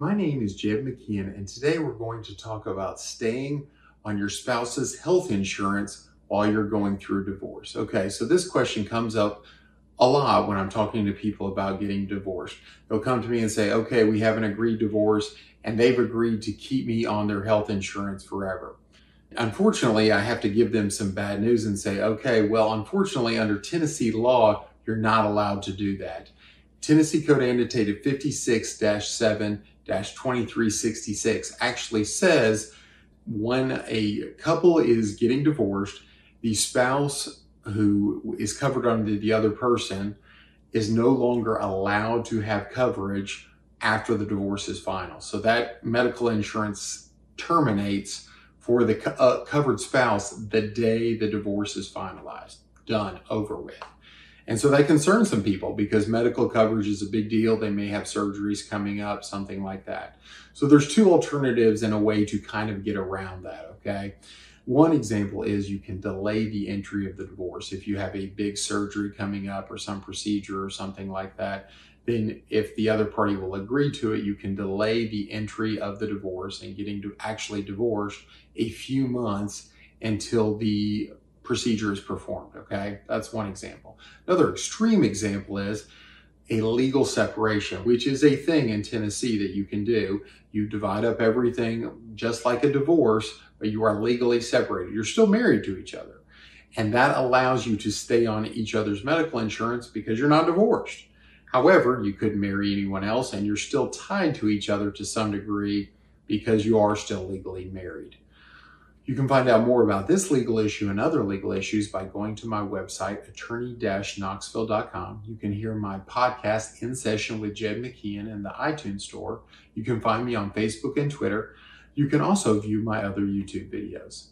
My name is Jed McKeon, and today we're going to talk about staying on your spouse's health insurance while you're going through divorce. Okay, so this question comes up a lot when I'm talking to people about getting divorced. They'll come to me and say, okay, we have an agreed divorce, and they've agreed to keep me on their health insurance forever. Unfortunately, I have to give them some bad news and say, okay, well, unfortunately, under Tennessee law, you're not allowed to do that. Tennessee Code Annotated 56 7 2366 actually says when a couple is getting divorced, the spouse who is covered under the other person is no longer allowed to have coverage after the divorce is final. So that medical insurance terminates for the co- uh, covered spouse the day the divorce is finalized, done, over with. And so that concerns some people because medical coverage is a big deal. They may have surgeries coming up, something like that. So there's two alternatives and a way to kind of get around that, okay? One example is you can delay the entry of the divorce. If you have a big surgery coming up or some procedure or something like that, then if the other party will agree to it, you can delay the entry of the divorce and getting to actually divorced a few months until the procedure is performed. Okay, that's one example. Another extreme example is a legal separation, which is a thing in Tennessee that you can do. You divide up everything just like a divorce, but you are legally separated. You're still married to each other. And that allows you to stay on each other's medical insurance because you're not divorced. However, you couldn't marry anyone else and you're still tied to each other to some degree because you are still legally married. You can find out more about this legal issue and other legal issues by going to my website, attorney-knoxville.com. You can hear my podcast, In Session with Jed McKeon, in the iTunes Store. You can find me on Facebook and Twitter. You can also view my other YouTube videos.